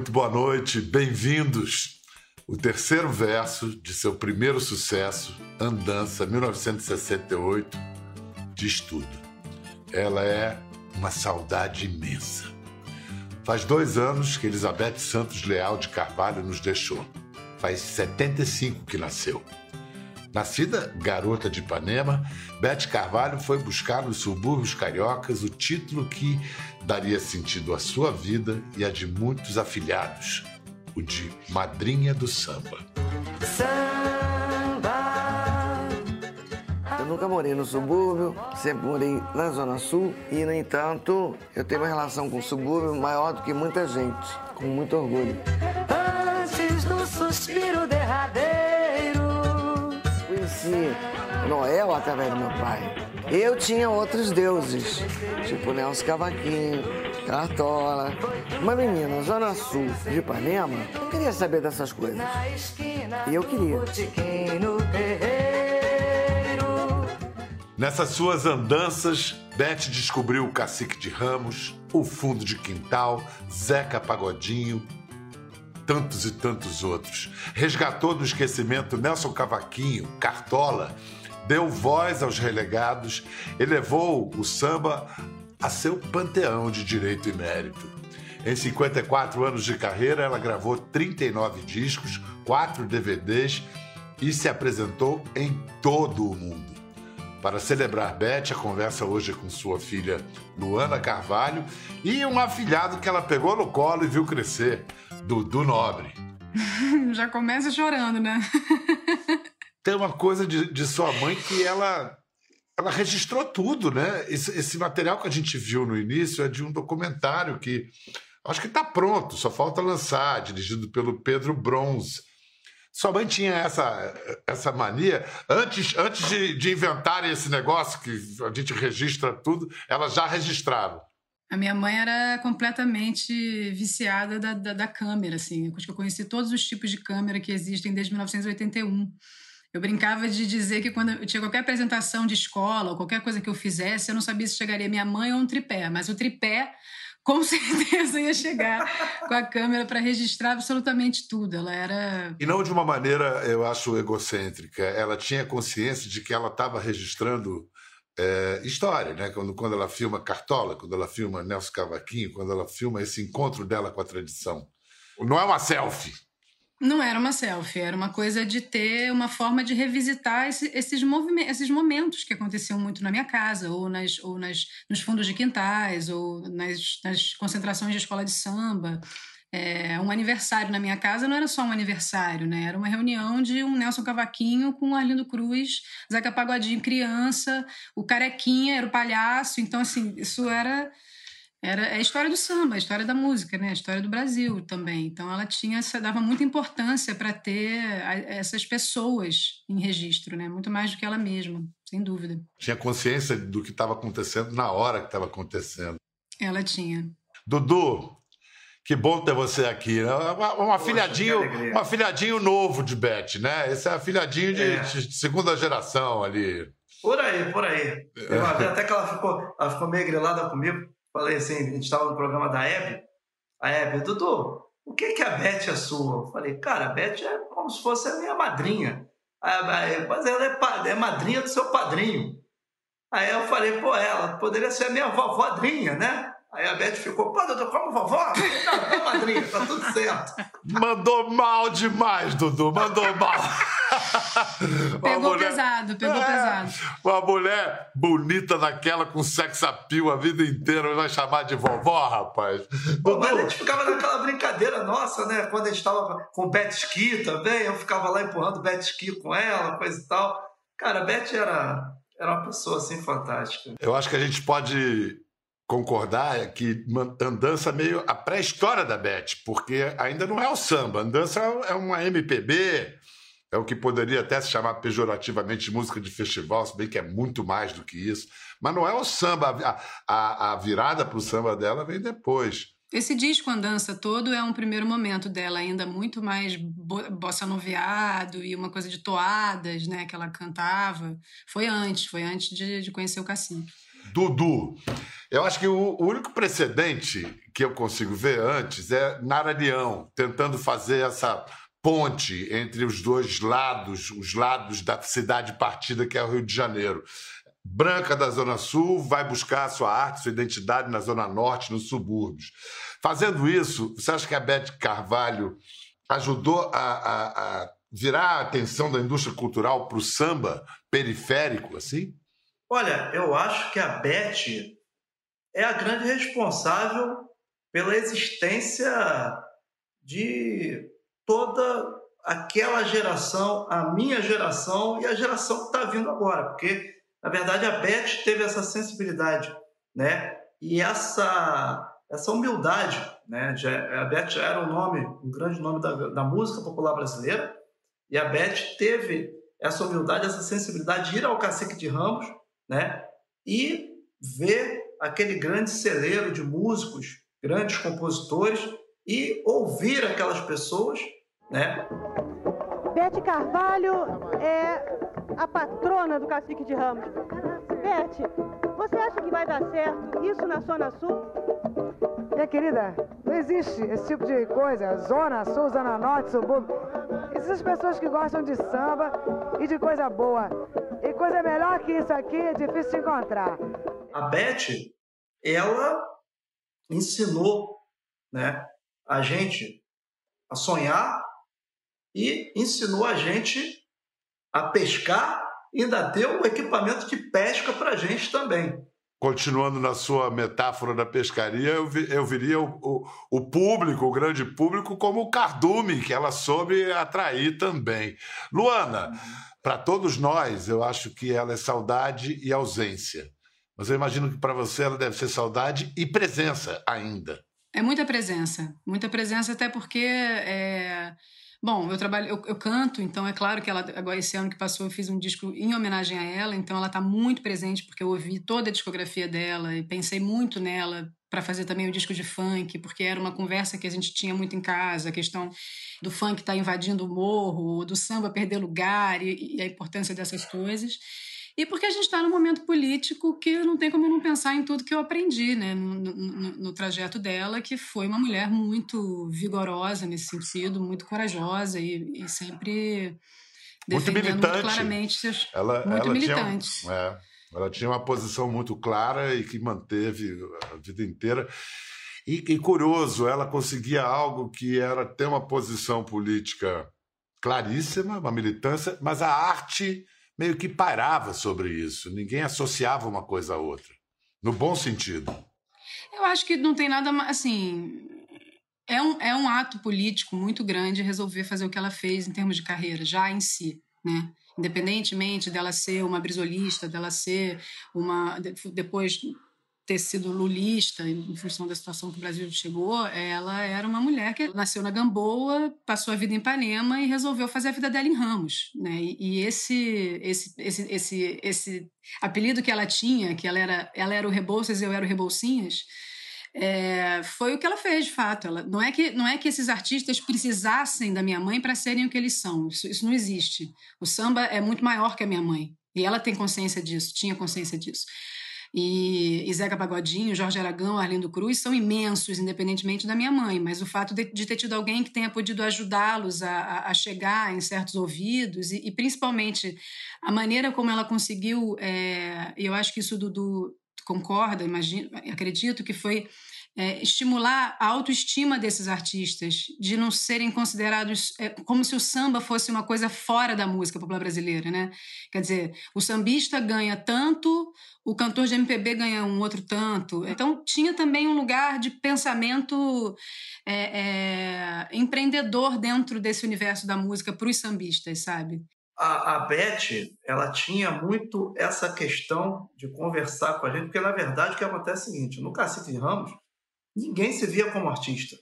muito boa noite, bem-vindos. O terceiro verso de seu primeiro sucesso, Andança, 1968, diz tudo. Ela é uma saudade imensa. Faz dois anos que Elizabeth Santos Leal de Carvalho nos deixou. Faz 75 que nasceu. Nascida garota de Ipanema, Beth Carvalho foi buscar nos subúrbios cariocas o título que daria sentido à sua vida e à de muitos afilhados, o de Madrinha do Samba. Samba. Eu nunca morei no subúrbio, sempre morei na Zona Sul e, no entanto, eu tenho uma relação com o subúrbio maior do que muita gente, com muito orgulho. Antes do suspiro derradeiro. Conheci Noel através do meu pai. Eu tinha outros deuses, tipo Nelson Cavaquinho, Cartola. Uma menina, Zona Sul de Ipanema, não queria saber dessas coisas. E eu queria. Nessas suas andanças, Beth descobriu o Cacique de Ramos, o Fundo de Quintal, Zeca Pagodinho, tantos e tantos outros. Resgatou do esquecimento Nelson Cavaquinho, Cartola, deu voz aos relegados, elevou o samba a seu panteão de direito e mérito. Em 54 anos de carreira, ela gravou 39 discos, 4 DVDs e se apresentou em todo o mundo. Para celebrar Beth, a conversa hoje é com sua filha Luana Carvalho e um afilhado que ela pegou no colo e viu crescer, Dudu Nobre. Já começa chorando, né? Tem uma coisa de, de sua mãe que ela, ela registrou tudo, né? Esse, esse material que a gente viu no início é de um documentário que acho que está pronto, só falta lançar, dirigido pelo Pedro Bronze. Sua mãe tinha essa, essa mania, antes, antes de, de inventarem esse negócio que a gente registra tudo, ela já registrava. A minha mãe era completamente viciada da, da, da câmera, assim. Acho que eu conheci todos os tipos de câmera que existem desde 1981. Eu brincava de dizer que quando eu tinha qualquer apresentação de escola ou qualquer coisa que eu fizesse, eu não sabia se chegaria minha mãe ou um tripé, mas o tripé com certeza ia chegar com a câmera para registrar absolutamente tudo. Ela era E não de uma maneira, eu acho, egocêntrica. Ela tinha consciência de que ela estava registrando é, história, né? Quando, quando ela filma Cartola, quando ela filma Nelson Cavaquinho, quando ela filma esse encontro dela com a tradição. Não é uma selfie. Não era uma selfie, era uma coisa de ter uma forma de revisitar esse- esses, movime- esses momentos que aconteciam muito na minha casa, ou, nas, ou nas, nos fundos de quintais, ou nas, nas concentrações de escola de samba. É, um aniversário na minha casa não era só um aniversário, né? Era uma reunião de um Nelson Cavaquinho com o Arlindo Cruz, Zeca Pagodinho criança, o Carequinha era o palhaço. Então, assim, isso era era é a história do samba, a história da música, né? A história do Brasil também. Então ela tinha essa, dava muita importância para ter a- essas pessoas em registro, né? Muito mais do que ela mesma, sem dúvida. Tinha consciência do que estava acontecendo na hora que estava acontecendo. Ela tinha. Dudu, que bom ter você aqui. né? Uma, uma afilhadinho, um afilhadinho novo de Beth, né? Esse é afilhadinho de, É. de segunda geração ali. Por aí, por aí. Uma vez até que ela ficou, ela ficou meio grilada comigo. Falei assim, a gente estava no programa da Hebe. A Hebe, Dudu, o que, que a Beth é sua? Eu falei, cara, a Beth é como se fosse a minha madrinha. Mas ela é, é madrinha do seu padrinho. Aí eu falei, pô, ela poderia ser a minha vovódrinha, né? Aí a Beth ficou, pô, Dudu, como vovó? Falei, Não, é madrinha, tá tudo certo. Mandou mal demais, Dudu, mandou mal. Pegou mulher- pesado, pegou É, pesado. Uma mulher bonita daquela com sex appeal a vida inteira vai chamar de vovó, rapaz. Pô, mas a gente ficava naquela brincadeira nossa, né? Quando a gente estava com o Bet Ski também, eu ficava lá empurrando o Bet Ski com ela, coisa e tal. Cara, a Beth era, era uma pessoa assim fantástica. eu acho que a gente pode concordar que andança meio a pré-história da Beth, porque ainda não é o samba. Andança é uma MPB, é o que poderia até se chamar pejorativamente música de festival, se bem que é muito mais do que isso. Mas não é o samba. A, a, a virada para o samba dela vem depois. Esse disco Andança todo é um primeiro momento dela, ainda muito mais bo bossa noveado e uma coisa de toadas, né, que ela cantava. Foi antes, foi antes de, de conhecer o Cacique. Dudu, eu acho que o, o único precedente que eu consigo ver antes é Nara Leão, tentando fazer essa ponte entre os dois lados, os lados da cidade partida que é o Rio de Janeiro. Branca da Zona Sul vai buscar sua arte, sua identidade na Zona Norte, nos subúrbios. Fazendo isso, você acha que a Beth Carvalho ajudou a, a, a virar a atenção da indústria cultural para o samba periférico, assim? Olha, eu acho que a Beth é a grande responsável pela existência de toda aquela geração, a minha geração e a geração que está vindo agora, porque na verdade a Beth teve essa sensibilidade, né? E essa essa humildade, né? A Beth era um nome, um grande nome da, da música popular brasileira, e a Beth teve essa humildade, essa sensibilidade de ir ao Cacique de Ramos, né? E ver aquele grande celeiro de músicos, grandes compositores e ouvir aquelas pessoas, né? Bete Carvalho é a patrona do Cacique de Ramos. Bete, você acha que vai dar certo isso na Zona Sul? Minha querida, não existe esse tipo de coisa. Zona Sul, Zona Norte, subúrbio. Essas pessoas que gostam de samba e de coisa boa. E coisa melhor que isso aqui é difícil de encontrar. A Beth, ela ensinou né, a gente a sonhar e ensinou a gente a pescar e ainda deu o equipamento de pesca para a gente também continuando na sua metáfora da pescaria, eu, vi, eu viria o, o, o, público, o grande público, como o cardume, que ela soube atrair também. Luana, para todos nós, eu acho que ela é saudade e ausência. Mas eu imagino que para você ela deve ser saudade e presença ainda. É muita presença, muita presença, até porque. É Bom, eu trabalho, eu, eu, canto, então é claro que ela agora esse ano que passou eu fiz um disco em homenagem a ela, então ela está muito presente porque eu ouvi toda a discografia dela e pensei muito nela para fazer também o disco de funk, porque era uma conversa que a gente tinha muito em casa, a questão do funk estar tá invadindo o morro, do samba perder lugar e, e a importância dessas coisas. E porque a gente está num momento político que não tem como não pensar em tudo que eu aprendi né, no, no, no, trajeto dela, que foi uma mulher muito vigorosa nesse sentido, muito corajosa e, e sempre muito militante. Muito claramente seus, ela, muito ela militante. Tinha, é, ela tinha uma posição muito clara e que manteve a vida inteira. E, e curioso, ela conseguia algo que era ter uma posição política claríssima, uma militância, mas a arte meio que parava sobre isso. Ninguém associava uma coisa a outra. No bom sentido. Eu acho que não tem nada assim. É um, é um ato político muito grande resolver fazer o que ela fez em termos de carreira, já em si, né? Independentemente dela ser uma brisolista, dela ser uma. Depois ter sido lulista, em função da situação que o Brasil chegou, ela era uma mulher que nasceu na Gamboa, passou a vida em Ipanema e resolveu fazer a vida dela em Ramos. Né? E, e esse, esse, esse, esse, esse apelido que ela tinha, que ela era, ela era o Rebouças e eu era o Reboucinhas, é, foi o que ela fez, de fato. Ela, não, é que, não é que esses artistas precisassem da minha mãe para serem o que eles são. Isso, isso não existe. O samba é muito maior que a minha mãe. E ela tem consciência disso, tinha consciência disso e, e Zeca Pagodinho, Jorge Aragão, Arlindo Cruz são imensos, independentemente da minha mãe, mas o fato de, de ter tido alguém que tenha podido ajudá-los a, a, chegar em certos ouvidos e, e, principalmente a maneira como ela conseguiu, é, eu acho que isso Dudu concorda, imagino, acredito que foi é, estimular a autoestima desses artistas, de não serem considerados é, como se o samba fosse uma coisa fora da música popular brasileira, né? Quer dizer, o sambista ganha tanto, o cantor de MPB ganha um outro tanto. Então tinha também um lugar de pensamento é, é empreendedor dentro desse universo da música para os sambistas, sabe? A, a Beth, ela tinha muito essa questão de conversar com a gente, porque na verdade o que acontece é o seguinte: no Cacique Ramos, ninguém se via como artista.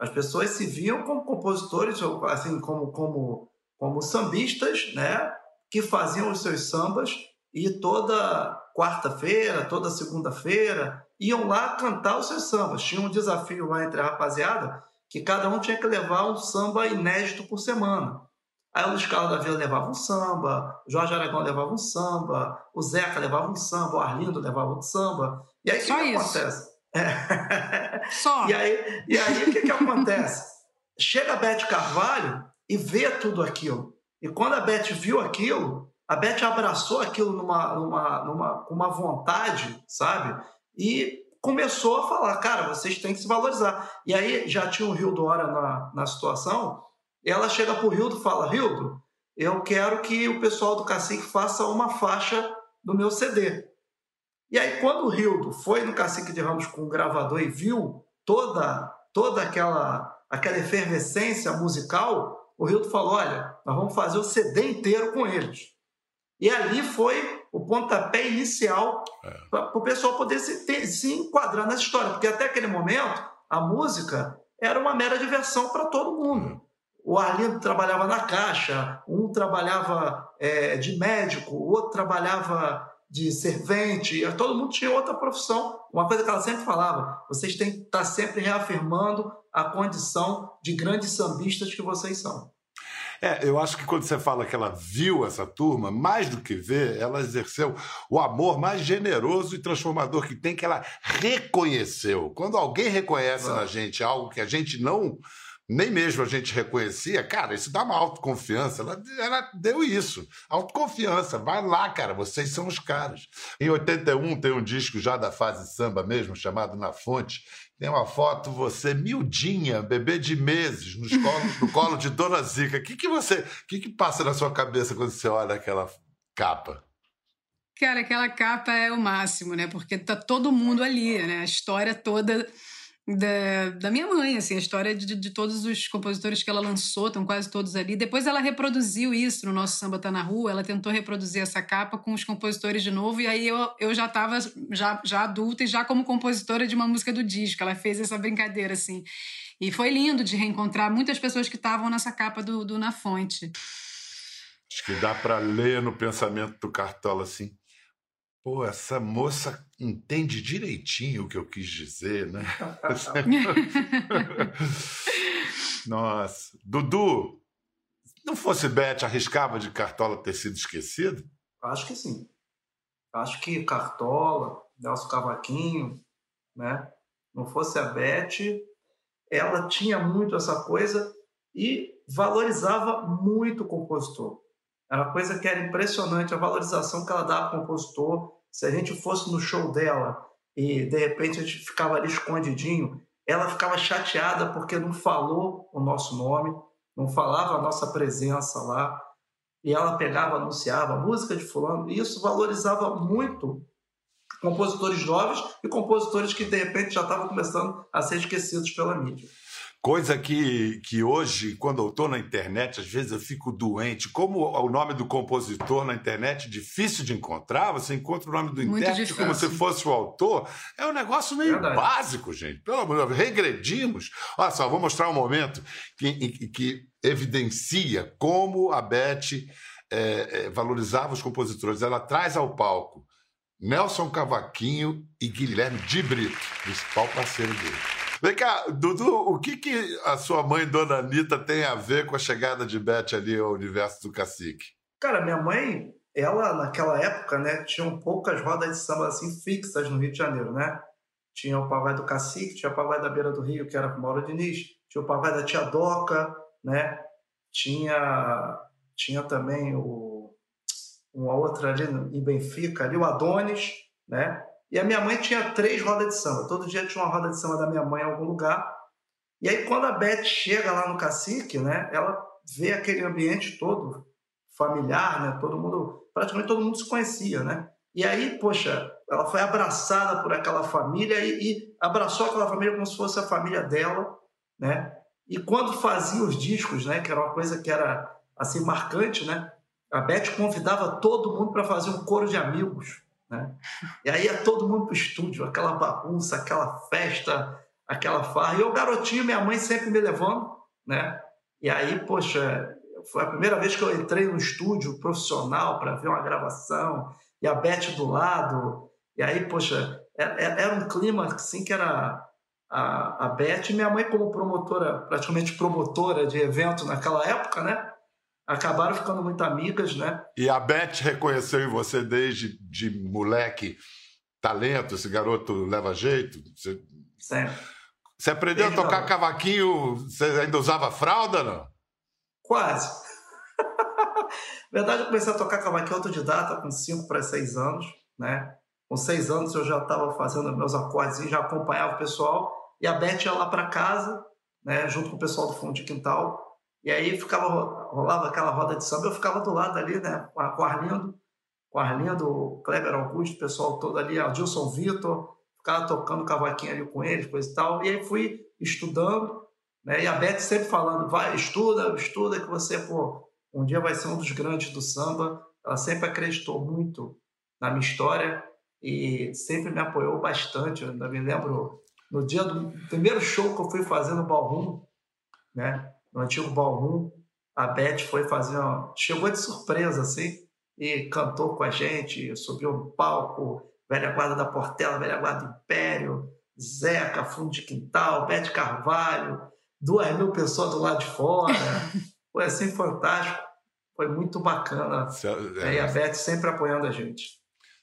As pessoas se viam como compositores, assim, como, como, como sambistas, né? Que faziam os seus sambas e toda quarta-feira, toda segunda-feira, iam lá cantar os seus sambas. Tinha um desafio lá entre a rapaziada que cada um tinha que levar um samba inédito por semana. Aí o Luiz Carlos da Vila levava um samba, o Jorge Aragão levava um samba, o Zeca levava um samba, o Arlindo levava um samba. E aí o que, que acontece? Só. E aí, e aí o que, que acontece? Chega a Beth Carvalho e vê tudo aquilo. E quando a Beth viu aquilo, a Beth abraçou aquilo numa, numa, numa, uma vontade, sabe? E começou a falar, cara, vocês têm que se valorizar. E aí já tinha o Rio do Hora na, na situação, ela chega pro Rildo e fala, Rildo, eu quero que o pessoal do Cacique faça uma faixa do meu CD. E aí, quando o Rildo foi no Cacique de Ramos com o gravador e viu toda, toda aquela, aquela efervescência musical, o Rildo falou: olha, nós vamos fazer o CD inteiro com eles. E ali foi o pontapé inicial para o pessoal poder se, ter- se enquadrar nessa história, porque até aquele momento a música era uma mera diversão para todo mundo. O Arlindo trabalhava na caixa, um trabalhava é, de médico, o outro trabalhava de servente, todo mundo tinha outra profissão. Uma coisa que ela sempre falava: vocês têm que estar sempre reafirmando a condição de grandes sambistas que vocês são. É, eu acho que quando você fala que ela viu essa turma, mais do que ver, ela exerceu o amor mais generoso e transformador que tem, que ela reconheceu. Quando alguém reconhece Ah. na gente algo que a gente não, nem mesmo a gente reconhecia, cara, isso dá uma autoconfiança. Ela, ela deu isso, autoconfiança. Vai lá, cara, vocês são os caras. Em 81 tem um disco já da fase samba mesmo, chamado Na Fonte. Tem uma foto, você miudinha, bebê de meses, nos colos- no colo de Dona Zica. O que, que você. O que, que passa na sua cabeça quando você olha aquela capa? Cara, aquela capa é o máximo, né? Porque tá todo mundo ali, né? A história toda da, da minha mãe, assim, a história de, de todos os compositores que ela lançou, estão quase todos ali. Depois ela reproduziu isso no nosso Samba Tá na Rua, ela tentou reproduzir essa capa com os compositores de novo, e aí eu, eu já estava já, já adulta e já como compositora de uma música do disco. Ela fez essa brincadeira, assim. E foi lindo de reencontrar muitas pessoas que estavam nessa capa do, do Na Fonte. Acho que dá para ler no pensamento do Cartola assim. Pô, essa moça entende direitinho o que eu quis dizer, né? Nossa. Dudu, não fosse Beth, arriscava de Cartola ter sido esquecido? Acho que sim. Acho que Cartola, Nelson Cavaquinho, né? Não fosse a Beth, ela tinha muito essa coisa e valorizava muito o compositor. Era uma coisa que era impressionante a valorização que ela dava ao compositor. Se a gente fosse no show dela e de repente a gente ficava ali escondidinho, ela ficava chateada porque não falou o nosso nome, não falava a nossa presença lá e ela pegava, anunciava música de fulano, e isso valorizava muito compositores jovens e compositores que de repente já estavam começando a ser esquecidos pela mídia. Coisa que, que hoje, quando eu estou na internet, às vezes eu fico doente. Como o nome do compositor na internet é difícil de encontrar, você encontra o nome do Muito intérprete como se difícil. fosse o autor. É um negócio meio Verdade. básico, gente. Pelo amor de Deus, regredimos. Olha só, vou mostrar um momento que, que- que evidencia como a Beth é, é, valorizava os compositores. Ela traz ao palco Nelson Cavaquinho e Guilherme de Brito, principal parceiro dele. Vem cá, Dudu, o que, que a sua mãe, Dona Anitta, tem a ver com a chegada de Beth ali ao universo do cacique? Cara, minha mãe, ela naquela época, né, tinham poucas rodas de samba assim fixas no Rio de Janeiro, né? Tinha o Pagode do Cacique, tinha o Pagode da Beira do Rio, que era com Mauro Diniz, tinha o Pagode da Tia Doca, né? Tinha, tinha também o, uma outra ali em Benfica, ali o Adonis, né? E a minha mãe tinha três rodas de samba. Todo dia tinha uma roda de samba da minha mãe em algum lugar. E aí, quando a Beth chega lá no Cacique, né? Ela vê aquele ambiente todo familiar, né? Todo mundo, praticamente todo mundo se conhecia, né? E aí, poxa, ela foi abraçada por aquela família e, e abraçou aquela família como se fosse a família dela, né? E quando fazia os discos, né? Que era uma coisa que era assim marcante, né? A Beth convidava todo mundo para fazer um coro de amigos, né? E aí ia todo mundo pro estúdio, aquela bagunça, aquela festa, aquela farra. E eu garotinho, minha mãe sempre me levando, né? E aí, poxa, foi a primeira vez que eu entrei no estúdio profissional para ver uma gravação e a Beth do lado. E aí, poxa, era, era um clima assim que era a, a Beth minha mãe como promotora, praticamente promotora de evento naquela época, né? Acabaram ficando muito amigas, né? E a Beth reconheceu em você desde de moleque talento, esse garoto leva jeito? Você, Sempre. você aprendeu Ele a tocar não. cavaquinho, você ainda usava fralda, não? Quase. Na verdade, eu comecei a tocar cavaquinho autodidata com 5 para 6 anos, né? Com 6 anos eu já estava fazendo meus acordes e já acompanhava o pessoal. E a Beth ia lá para casa, né? Junto com o pessoal do fundo de quintal. E aí ficava, rolava aquela roda de samba, eu ficava do lado ali, né? Com o Arlindo, com o Arlindo, o Kleber Augusto, o pessoal todo ali, Adilson Vitor, ficava tocando cavaquinho ali com eles, coisa e tal. E aí fui estudando, né? E a Beth sempre falando, vai, estuda, estuda, que você, pô, um dia vai ser um dos grandes do samba. Ela sempre acreditou muito na minha história e sempre me apoiou bastante. Eu ainda me lembro no dia do primeiro show que eu fui fazer no Ballroom, né? No antigo Ballroom, a Beth foi fazer, uma... chegou de surpresa assim e cantou com a gente, subiu no palco, velha guarda da Portela, velha guarda do Império, Zeca, fundo de quintal, Beth Carvalho, duas mil pessoas do lado de fora. Foi assim fantástico, foi muito bacana. Se, E a Beth sempre apoiando a gente.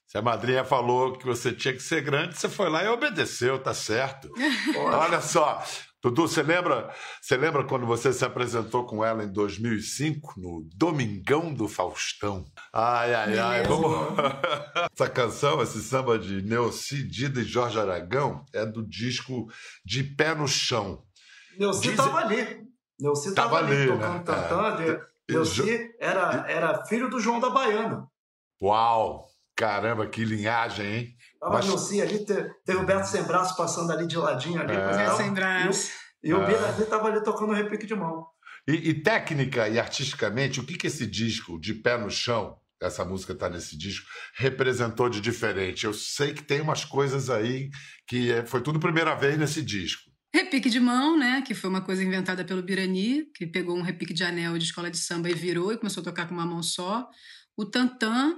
se a madrinha falou que você tinha que ser grande, você foi lá e obedeceu, tá certo. Olha só, Dudu, você lembra, você lembra quando você se apresentou com ela em 2005 no Domingão do Faustão? Ai, ai, ai, vamos. Essa canção, esse samba de Neuci Dida e Jorge Aragão é do disco De Pé no Chão. Neuci estava ali. Neuci estava Tava ali, ali, tocando né? tantã. É. Neuci era, era filho do João da Baiana. Uau! Caramba, que linhagem, hein? Tava Mas- ali, te- teve o Beto Sem Braço passando ali de ladinho ali. É. e tal. sem braço. E o É. Bira ali estava ali tocando repique de mão. E, e técnica e artisticamente, o que, que esse disco, De Pé no Chão, essa música está nesse disco, representou de diferente? Eu sei que tem umas coisas aí que é- foi tudo primeira vez nesse disco. Repique de mão, né? Que foi uma coisa inventada pelo Birani, que pegou um repique de anel de escola de samba e virou e começou a tocar com uma mão só. O tantã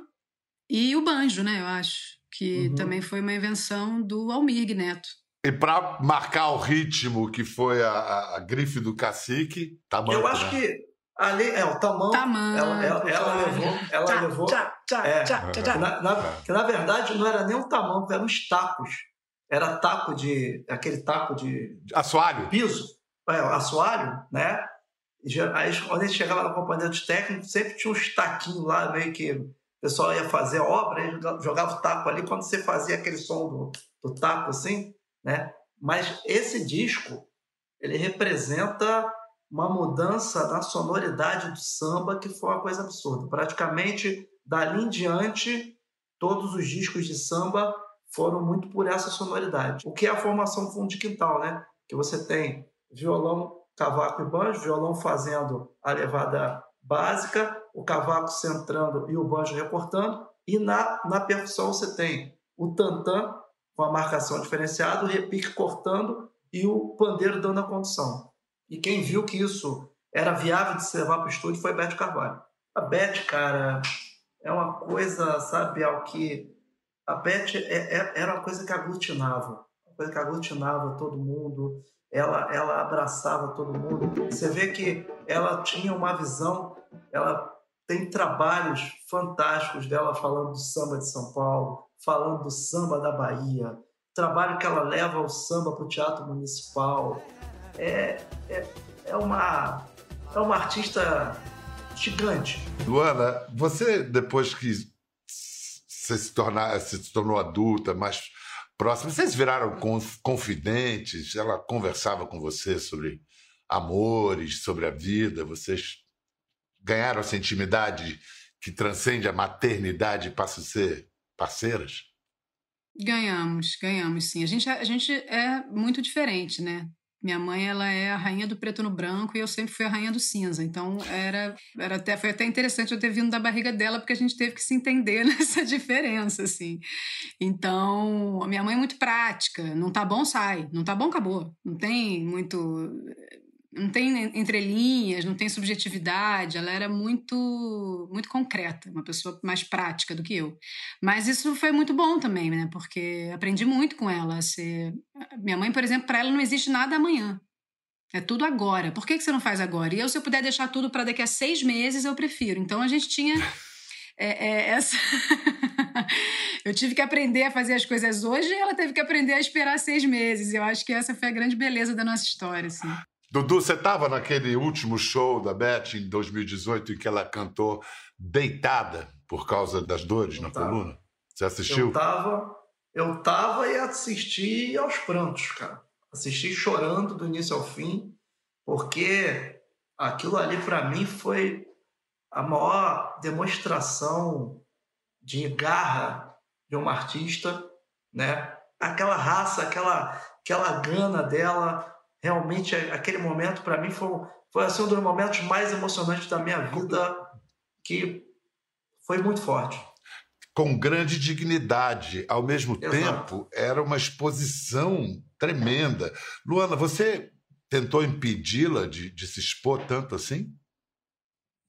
e o banjo, né? Eu acho. Que Uhum. também foi uma invenção do Almir Neto. E para marcar o ritmo que foi a, a- a grife do cacique, bom. Eu acho que ali, é, o tamanho. Tamanho, ela ela, ela levou. Ela Tchá, levou tchá, tchá, é. tchá, tchá, tchá. que na, na- que na verdade não era nem um tamanho, eram os tacos. Era taco de. aquele taco de Assoalho. piso, é, assoalho, né? E Aí quando a gente chegava na companhia dos técnicos, sempre tinha uns taquinhos lá, meio que o pessoal ia fazer obra, jogava o taco ali, quando você fazia aquele som do, do taco assim, né? Mas esse disco, ele representa uma mudança na sonoridade do samba que foi uma coisa absurda. Praticamente, dali em diante, todos os discos de samba foram muito por essa sonoridade. O que é a formação fundo de quintal, né? Que você tem violão, cavaco e banjo, violão fazendo a levada básica, o cavaco centrando e o banjo recortando, e na, na percussão você tem o tantã com a marcação diferenciada, o repique cortando e o pandeiro dando a condução. E quem viu que isso era viável de se levar para o estúdio foi Beth Carvalho. A Beth, cara, é uma coisa, sabe, ao que a Beth é- é- era uma coisa que aglutinava, uma coisa que aglutinava todo mundo, ela, ela abraçava todo mundo. Você vê que ela tinha uma visão, ela tem trabalhos fantásticos dela falando do samba de São Paulo, falando do samba da Bahia, trabalho que ela leva o samba para o teatro municipal. É, é, é, uma, é uma artista gigante. Luana, você, depois que você se, tornar, se tornou adulta, mais próxima, vocês viraram conf- confidentes? Ela conversava com você sobre amores, sobre a vida, vocês ganharam essa intimidade que transcende a maternidade e passa a ser parceiras? Ganhamos, ganhamos, sim. A gente, a gente é muito diferente, né? Minha mãe, ela é a rainha do preto no branco e eu sempre fui a rainha do cinza. Então, era, era até, foi até interessante eu ter vindo da barriga dela, porque a gente teve que se entender nessa diferença, assim. Então, a minha mãe é muito prática. Não tá bom, sai. Não tá bom, acabou. Não tem muito... Não tem entrelinhas, não tem subjetividade. Ela era muito, muito concreta, uma pessoa mais prática do que eu. Mas isso foi muito bom também, né? Porque aprendi muito com ela. a Ser... Minha mãe, por exemplo, para ela não existe nada amanhã. É tudo agora. Por que, que você não faz agora? E eu, se eu puder deixar tudo para daqui a seis meses, eu prefiro. Então a gente tinha é, é, essa. eu tive que aprender a fazer as coisas hoje e ela teve que aprender a esperar seis meses. Eu acho que essa foi a grande beleza da nossa história, assim. Dudu, você estava naquele último show da Beth em 2018 em que ela cantou deitada por causa das dores Eu na tava. coluna? Você assistiu? Eu tava, eu tava e assisti aos prantos, cara. Assisti chorando do início ao fim, porque aquilo ali para mim foi a maior demonstração de garra de uma artista, né? Aquela raça, aquela aquela gana dela, realmente aquele momento para mim foi foi assim, um dos momentos mais emocionantes da minha vida que foi muito forte. Com grande dignidade. Ao mesmo Exato. tempo, era uma exposição tremenda. Luana, você tentou impedi-la de, de se expor tanto assim?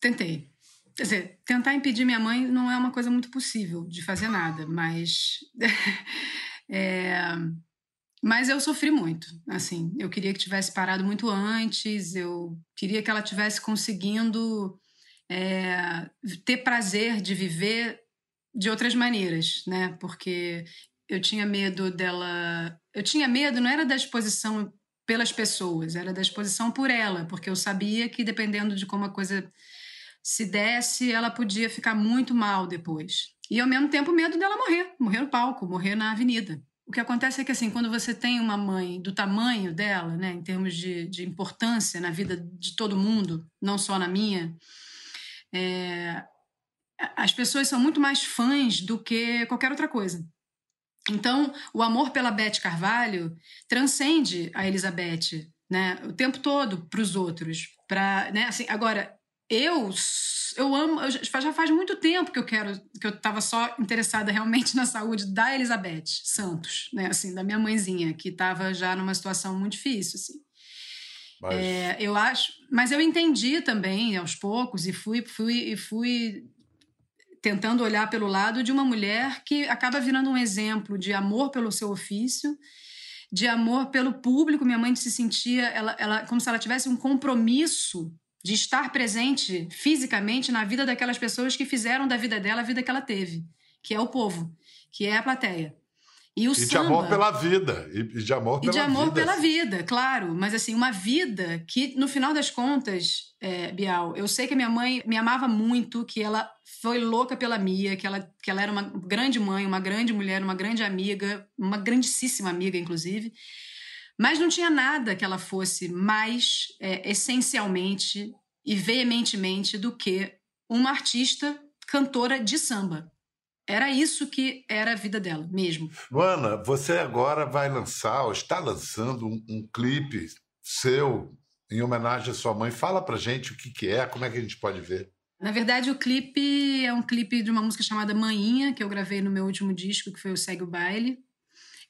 Tentei. Quer dizer, tentar impedir minha mãe não é uma coisa muito possível de fazer nada, mas. é, Mas eu sofri muito, assim. Eu queria que tivesse parado muito antes, eu queria que ela tivesse conseguindo é, ter prazer de viver de outras maneiras, né? Porque eu tinha medo dela. Eu tinha medo, não era da exposição pelas pessoas, era da exposição por ela, porque eu sabia que dependendo de como a coisa se desse, ela podia ficar muito mal depois. E ao mesmo tempo, medo dela morrer, morrer no palco, morrer na avenida. O que acontece é que, assim, quando você tem uma mãe do tamanho dela, né, em termos de, de importância na vida de todo mundo, não só na minha, é, as pessoas são muito mais fãs do que qualquer outra coisa. Então, o amor pela Beth Carvalho transcende a Elizabeth, né, o tempo todo para os outros. Pra, né, assim, agora, eu eu amo, eu já faz muito tempo que eu quero, que eu estava só interessada realmente na saúde da Elizabeth Santos, né, assim, da minha mãezinha, que estava já numa situação muito difícil, assim. Mas É, eu acho, mas eu entendi também aos poucos e fui, fui, e fui tentando olhar pelo lado de uma mulher que acaba virando um exemplo de amor pelo seu ofício, de amor pelo público. Minha mãe se sentia ela, ela, como se ela tivesse um compromisso de estar presente fisicamente na vida daquelas pessoas que fizeram da vida dela a vida que ela teve, que é o povo, que é a plateia. E o e de samba, amor pela vida. E e de amor e pela de amor vida. pela vida, claro. Mas, assim, uma vida que, no final das contas, é, Bial, eu sei que a minha mãe me amava muito, que ela foi louca pela Mia, que ela, que ela era uma grande mãe, uma grande mulher, uma grande amiga, uma grandíssima amiga, inclusive. Mas não tinha nada que ela fosse mais é, essencialmente e veementemente do que uma artista cantora de samba. Era isso que era a vida dela, mesmo. Luana, você agora vai lançar, ou está lançando um, um clipe seu em homenagem à sua mãe. Fala pra gente o que, que é, como é que a gente pode ver. Na verdade, o clipe é um clipe de uma música chamada Manhinha, que eu gravei no meu último disco, que foi o Segue o Baile.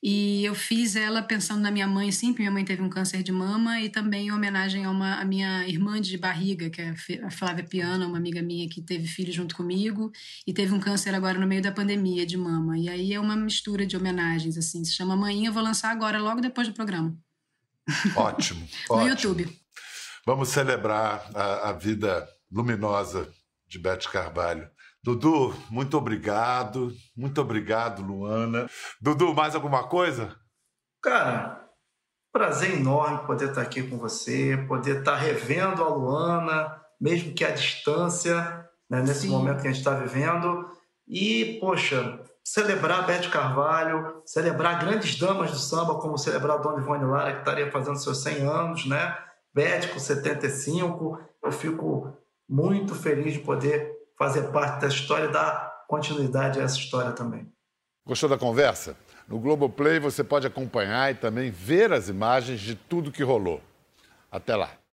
E eu fiz ela pensando na minha mãe, sim, porque minha mãe teve um câncer de mama, e também em homenagem a, uma, a minha irmã de barriga, que é a Flávia Piana, uma amiga minha que teve filho junto comigo, e teve um câncer agora no meio da pandemia de mama. E aí é uma mistura de homenagens, assim. Se chama Manhinha, eu vou lançar agora, logo depois do programa, Ótimo. no ótimo. YouTube. Vamos celebrar a, a vida luminosa de Beth Carvalho. Dudu, muito obrigado. Muito obrigado, Luana. Dudu, mais alguma coisa? Cara, prazer enorme poder estar aqui com você, poder estar revendo a Luana, mesmo que à distância, né, nesse Sim. momento que a gente está vivendo. E, poxa, celebrar a Beth Carvalho, celebrar grandes damas do samba, como celebrar a Dona Ivone Lara, que estaria fazendo seus 100 anos, né? Beth com 75. Eu fico muito feliz de poder fazer parte dessa história e dar continuidade a essa história também. Gostou da conversa? No Globoplay você pode acompanhar e também ver as imagens de tudo que rolou. Até lá.